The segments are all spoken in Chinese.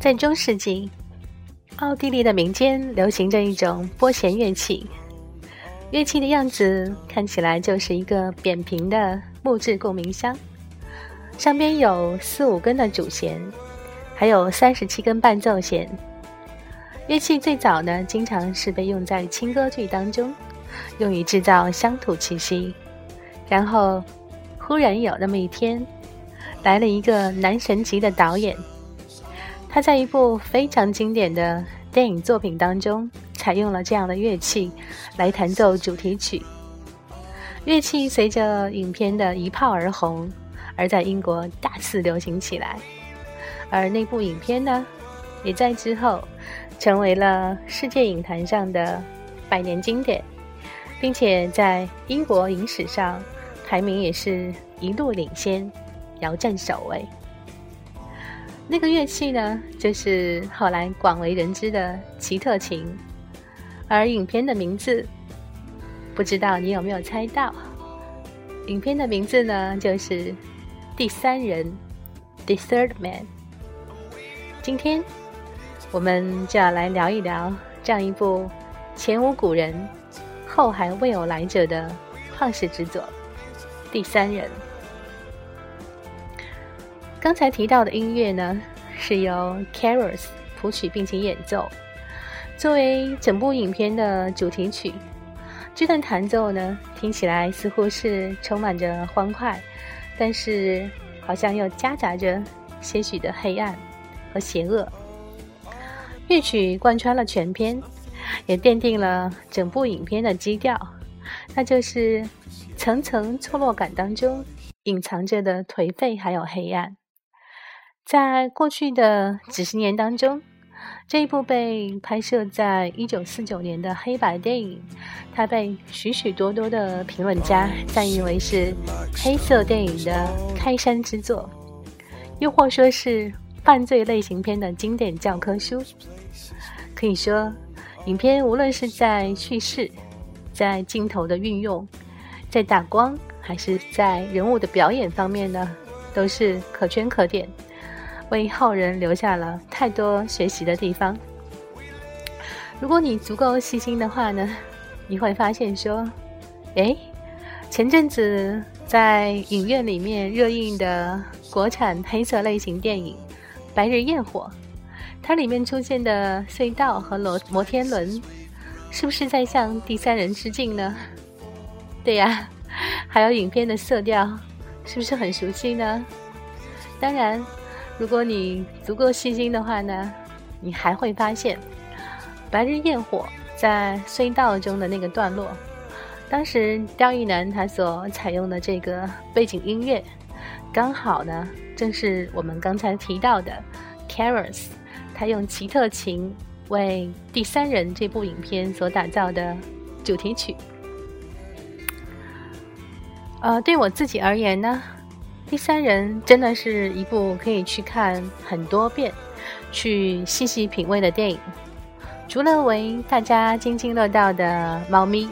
在中世纪，奥地利的民间流行着一种拨弦乐器，乐器的样子看起来就是一个扁平的木质共鸣箱，上边有四五根的主弦，还有三十七根伴奏弦。乐器最早呢，经常是被用在轻歌剧当中，用于制造乡土气息。然后，忽然有那么一天，来了一个男神级的导演，他在一部非常经典的电影作品当中，采用了这样的乐器来弹奏主题曲。乐器随着影片的一炮而红，而在英国大肆流行起来。而那部影片呢，也在之后。成为了世界影坛上的百年经典，并且在英国影史上排名也是一路领先，遥占首位。那个乐器呢，就是后来广为人知的奇特琴，而影片的名字，不知道你有没有猜到？影片的名字呢，就是《第三人》（The Third Man）。今天。我们就要来聊一聊这样一部前无古人、后还未有来者的旷世之作《第三人》。刚才提到的音乐呢，是由 Carols 谱曲并且演奏，作为整部影片的主题曲。这段弹奏呢，听起来似乎是充满着欢快，但是好像又夹杂着些许的黑暗和邪恶。乐曲贯穿了全片，也奠定了整部影片的基调，那就是层层错落感当中隐藏着的颓废还有黑暗。在过去的几十年当中，这一部被拍摄在一九四九年的黑白电影，它被许许多多的评论家赞誉为是黑色电影的开山之作，又或说是犯罪类型片的经典教科书。可以说，影片无论是在叙事、在镜头的运用、在打光，还是在人物的表演方面呢，都是可圈可点，为后人留下了太多学习的地方。如果你足够细心的话呢，你会发现说，哎，前阵子在影院里面热映的国产黑色类型电影《白日焰火》。它里面出现的隧道和摩摩天轮，是不是在向第三人致敬呢？对呀，还有影片的色调，是不是很熟悉呢？当然，如果你足够细心的话呢，你还会发现，《白日焰火》在隧道中的那个段落，当时刁亦男他所采用的这个背景音乐，刚好呢，正是我们刚才提到的 Caros。他用奇特琴为《第三人》这部影片所打造的主题曲。呃，对我自己而言呢，《第三人》真的是一部可以去看很多遍、去细细品味的电影。除了为大家津津乐道的猫咪、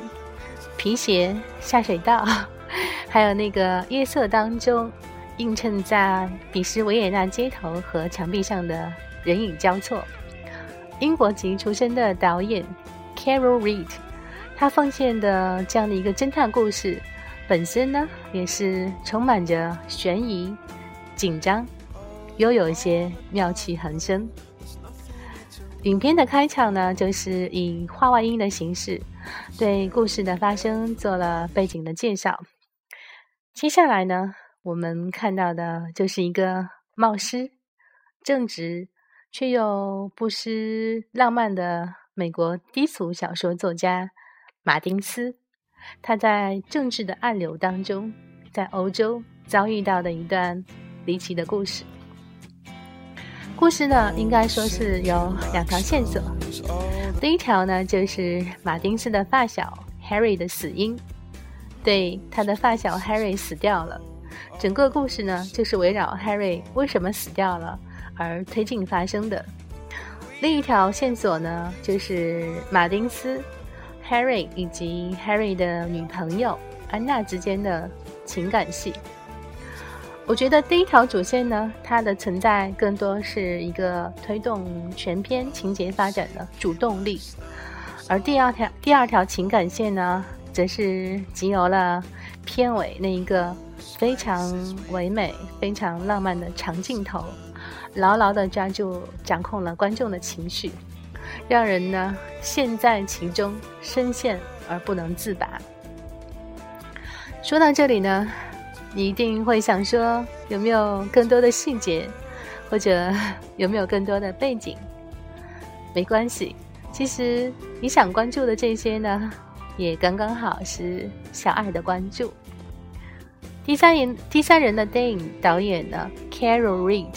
皮鞋、下水道，还有那个夜色当中映衬在比斯维也纳街头和墙壁上的。人影交错，英国籍出身的导演 Carol Reed，他奉献的这样的一个侦探故事，本身呢也是充满着悬疑、紧张，又有一些妙趣横生。影片的开场呢，就是以画外音的形式，对故事的发生做了背景的介绍。接下来呢，我们看到的就是一个冒失、正直。却又不失浪漫的美国低俗小说作家马丁斯，他在政治的暗流当中，在欧洲遭遇到的一段离奇的故事。故事呢，应该说是有两条线索。第一条呢，就是马丁斯的发小 Harry 的死因。对，他的发小 Harry 死掉了。整个故事呢，就是围绕 Harry 为什么死掉了。而推进发生的另一条线索呢，就是马丁斯、Harry 以及 Harry 的女朋友安娜之间的情感戏。我觉得第一条主线呢，它的存在更多是一个推动全篇情节发展的主动力，而第二条第二条情感线呢，则是集邮了片尾那一个非常唯美、非常浪漫的长镜头，牢牢的抓住、掌控了观众的情绪，让人呢陷在其中，深陷而不能自拔。说到这里呢。你一定会想说，有没有更多的细节，或者有没有更多的背景？没关系，其实你想关注的这些呢，也刚刚好是小爱的关注。第三人，第三人的电影导演呢，Carol Reed，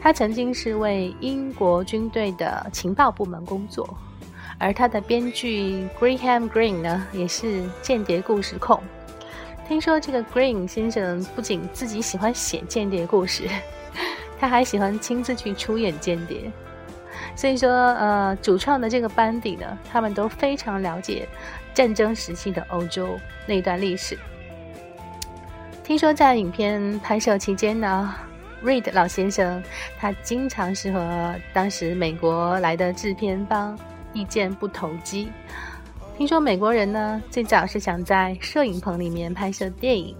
他曾经是为英国军队的情报部门工作，而他的编剧 Graham Green 呢，也是间谍故事控。听说这个 Green 先生不仅自己喜欢写间谍故事，他还喜欢亲自去出演间谍。所以说，呃，主创的这个班底呢，他们都非常了解战争时期的欧洲那段历史。听说在影片拍摄期间呢，Reed 老先生他经常是和当时美国来的制片方意见不投机。听说美国人呢，最早是想在摄影棚里面拍摄电影，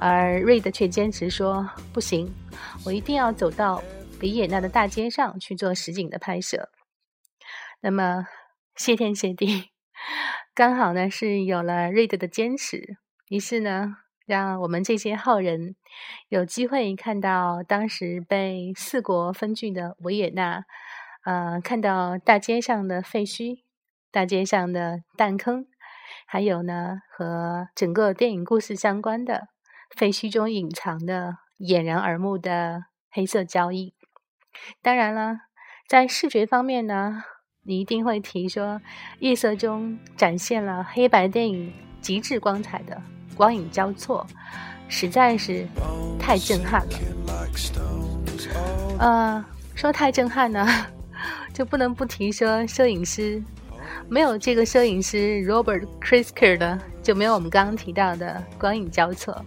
而瑞德却坚持说不行，我一定要走到维也纳的大街上去做实景的拍摄。那么谢天谢地，刚好呢是有了瑞德的坚持，于是呢，让我们这些后人有机会看到当时被四国分据的维也纳，呃，看到大街上的废墟。大街上的弹坑，还有呢，和整个电影故事相关的废墟中隐藏的掩人耳目的黑色交易。当然了，在视觉方面呢，你一定会提说，夜色中展现了黑白电影极致光彩的光影交错，实在是太震撼了。呃，说太震撼呢，就不能不提说摄影师。没有这个摄影师 Robert Crisker 的，就没有我们刚刚提到的光影交错。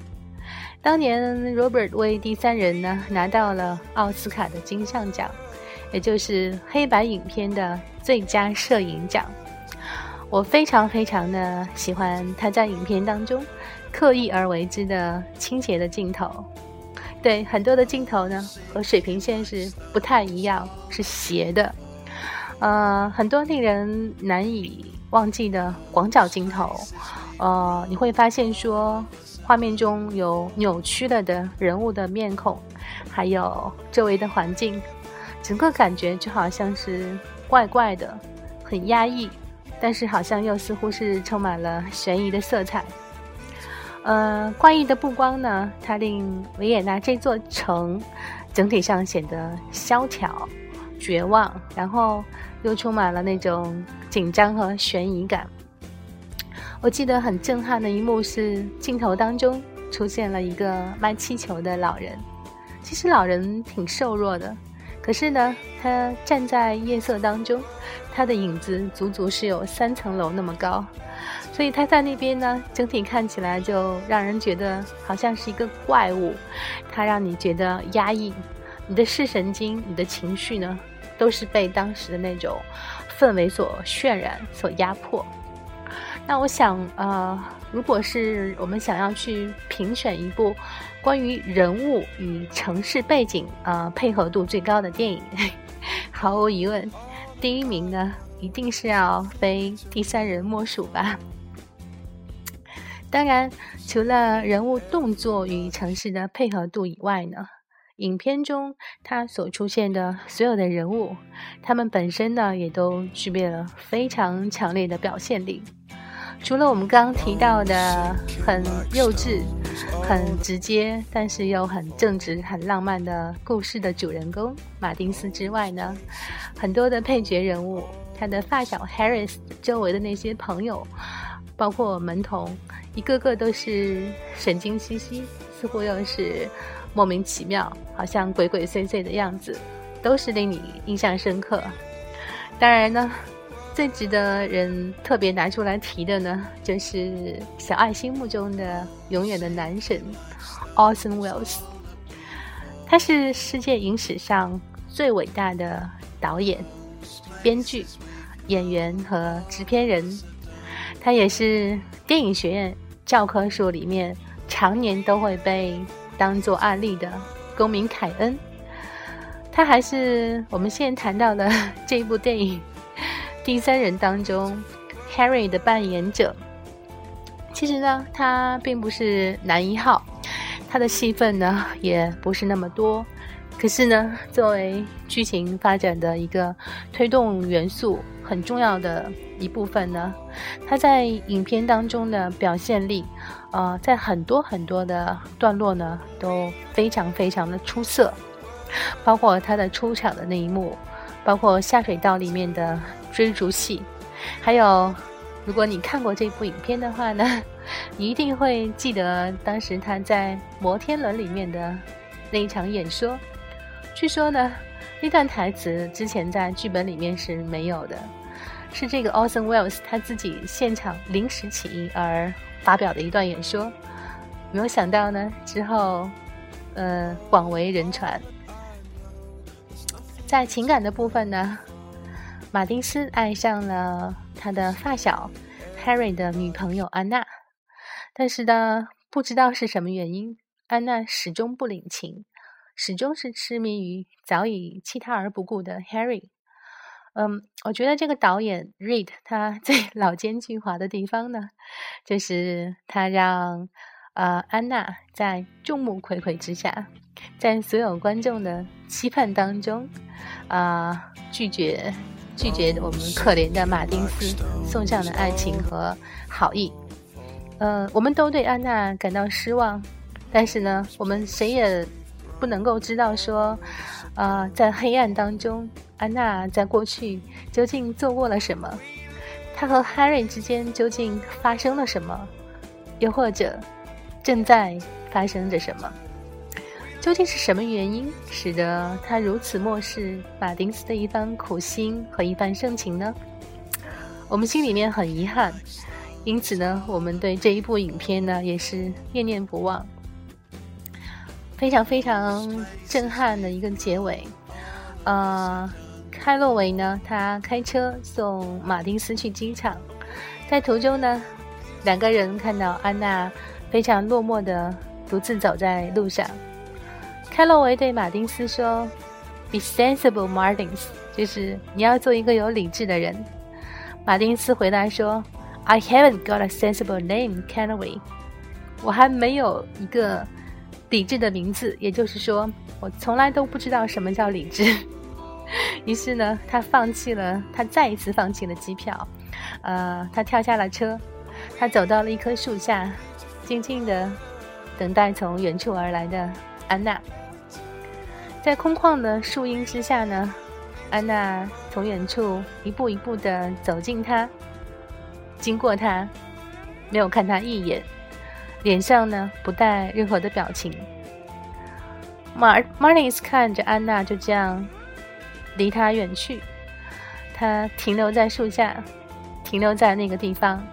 当年 Robert 为第三人呢拿到了奥斯卡的金像奖，也就是黑白影片的最佳摄影奖。我非常非常的喜欢他在影片当中刻意而为之的倾斜的镜头。对，很多的镜头呢和水平线是不太一样，是斜的。呃，很多令人难以忘记的广角镜头，呃，你会发现说，画面中有扭曲了的人物的面孔，还有周围的环境，整个感觉就好像是怪怪的，很压抑，但是好像又似乎是充满了悬疑的色彩。呃，怪异的布光呢，它令维也纳这座城整体上显得萧条、绝望，然后。又充满了那种紧张和悬疑感。我记得很震撼的一幕是镜头当中出现了一个卖气球的老人。其实老人挺瘦弱的，可是呢，他站在夜色当中，他的影子足足是有三层楼那么高，所以他在那边呢，整体看起来就让人觉得好像是一个怪物。他让你觉得压抑，你的视神经，你的情绪呢？都是被当时的那种氛围所渲染、所压迫。那我想，呃，如果是我们想要去评选一部关于人物与城市背景呃配合度最高的电影，毫无疑问，第一名呢一定是要非第三人莫属吧。当然，除了人物动作与城市的配合度以外呢。影片中他所出现的所有的人物，他们本身呢也都具备了非常强烈的表现力。除了我们刚刚提到的很幼稚、很直接，但是又很正直、很浪漫的故事的主人公马丁斯之外呢，很多的配角人物，他的发小 Harris 周围的那些朋友，包括门童，一个个都是神经兮兮，似乎又是。莫名其妙，好像鬼鬼祟祟的样子，都是令你印象深刻。当然呢，最值得人特别拿出来提的呢，就是小爱心目中的永远的男神 Orson Welles。他是世界影史上最伟大的导演、编剧、演员和制片人。他也是电影学院教科书里面常年都会被当做案例的公民凯恩。他还是我们现在谈到的 这部电影第三人当中 Harry 的扮演者。其实呢，他并不是男一号，他的戏份呢也不是那么多。可是呢，作为剧情发展的一个推动元素，很重要的一部分呢，他在影片当中的表现力，呃，在很多很多的段落呢都非常非常的出色。包括他的出场的那一幕，包括下水道里面的追逐戏，还有，如果你看过这部影片的话呢，你一定会记得当时他在摩天轮里面的那一场演说。据说呢，那段台词之前在剧本里面是没有的，是这个 Orson Welles 他自己现场临时起意而发表的一段演说。没有想到呢，之后，呃，广为人传。在情感的部分呢，马丁斯爱上了他的发小 Harry 的女朋友安娜，但是呢，不知道是什么原因，安娜始终不领情，始终是痴迷于早已弃他而不顾的 Harry。嗯，我觉得这个导演 Reed 他 最老奸巨猾的地方呢，就是他让呃安娜在众目睽睽之下。在所有观众的期盼当中，啊，拒绝拒绝我们可怜的马丁斯送上的爱情和好意。呃，我们都对安娜感到失望，但是呢，我们谁也不能够知道说，啊，在黑暗当中，安娜在过去究竟做过了什么？她和 Harry 之间究竟发生了什么？又或者正在发生着什么？究竟是什么原因使得她如此漠视马丁斯的一番苦心和一番深情呢？我们心里面很遗憾，因此呢，我们对这一部影片呢也是念念不忘。非常非常震撼的一个结尾。呃，开洛维呢，他开车送马丁斯去机场，在途中呢，两个人看到安娜非常落寞的独自走在路上。开洛维对马丁斯说：“Be sensible, Martins，就是你要做一个有理智的人。”马丁斯回答说：“I haven't got a sensible name, can we？。我还没有一个理智的名字，也就是说，我从来都不知道什么叫理智。” 于是呢，他放弃了，他再一次放弃了机票。呃，他跳下了车，他走到了一棵树下，静静的等待从远处而来的安娜。在空旷的树荫之下呢，安娜从远处一步一步的走近他，经过他，没有看他一眼，脸上呢不带任何的表情。马马丁斯看着安娜就这样离他远去，他停留在树下，停留在那个地方，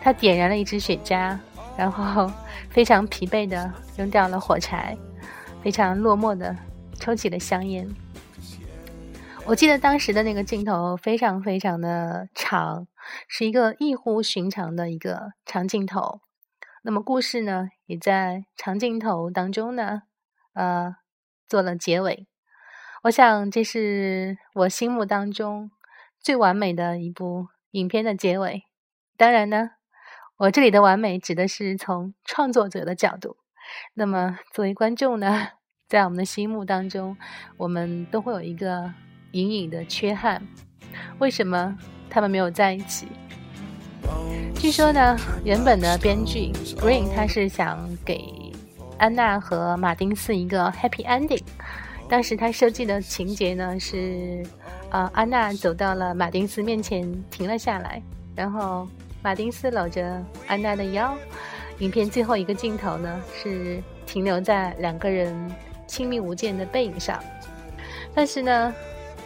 他点燃了一支雪茄，然后 非常疲惫的扔掉了火柴，非常落寞的。抽起了香烟。我记得当时的那个镜头非常非常的长，是一个异乎寻常的一个长镜头。那么故事呢，也在长镜头当中呢，呃，做了结尾。我想这是我心目当中最完美的一部影片的结尾。当然呢，我这里的完美指的是从创作者的角度。那么作为观众呢？在我们的心目当中，我们都会有一个隐隐的缺憾。为什么他们没有在一起？据说呢，原本的编剧 Green 他是想给安娜和马丁斯一个 Happy Ending。当时他设计的情节呢是，呃，安娜走到了马丁斯面前，停了下来，然后马丁斯搂着安娜的腰。影片最后一个镜头呢是停留在两个人。亲密无间的背影上，但是呢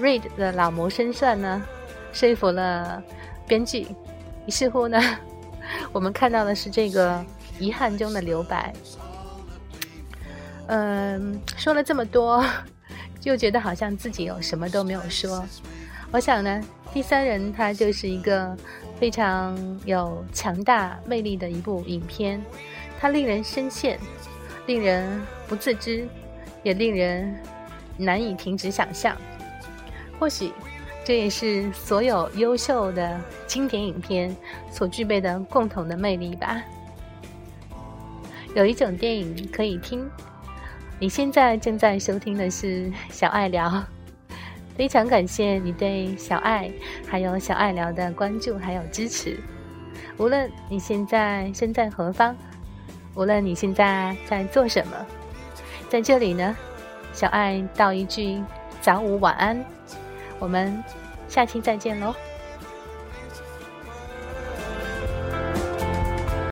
，Reed 的老谋深算呢，说服了编剧。于是乎呢，我们看到的是这个遗憾中的留白。嗯，说了这么多，就觉得好像自己有什么都没有说。我想呢，第三人他就是一个非常有强大魅力的一部影片，它令人深陷，令人不自知，也令人难以停止想象。或许，这也是所有优秀的经典影片所具备的共同的魅力吧。有一种电影可以听，你现在正在收听的是小爱聊。非常感谢你对小爱还有小爱聊的关注还有支持。无论你现在身在何方，无论你现在在做什么，在这里呢，小爱道一句早午晚安。我们下期再见喽。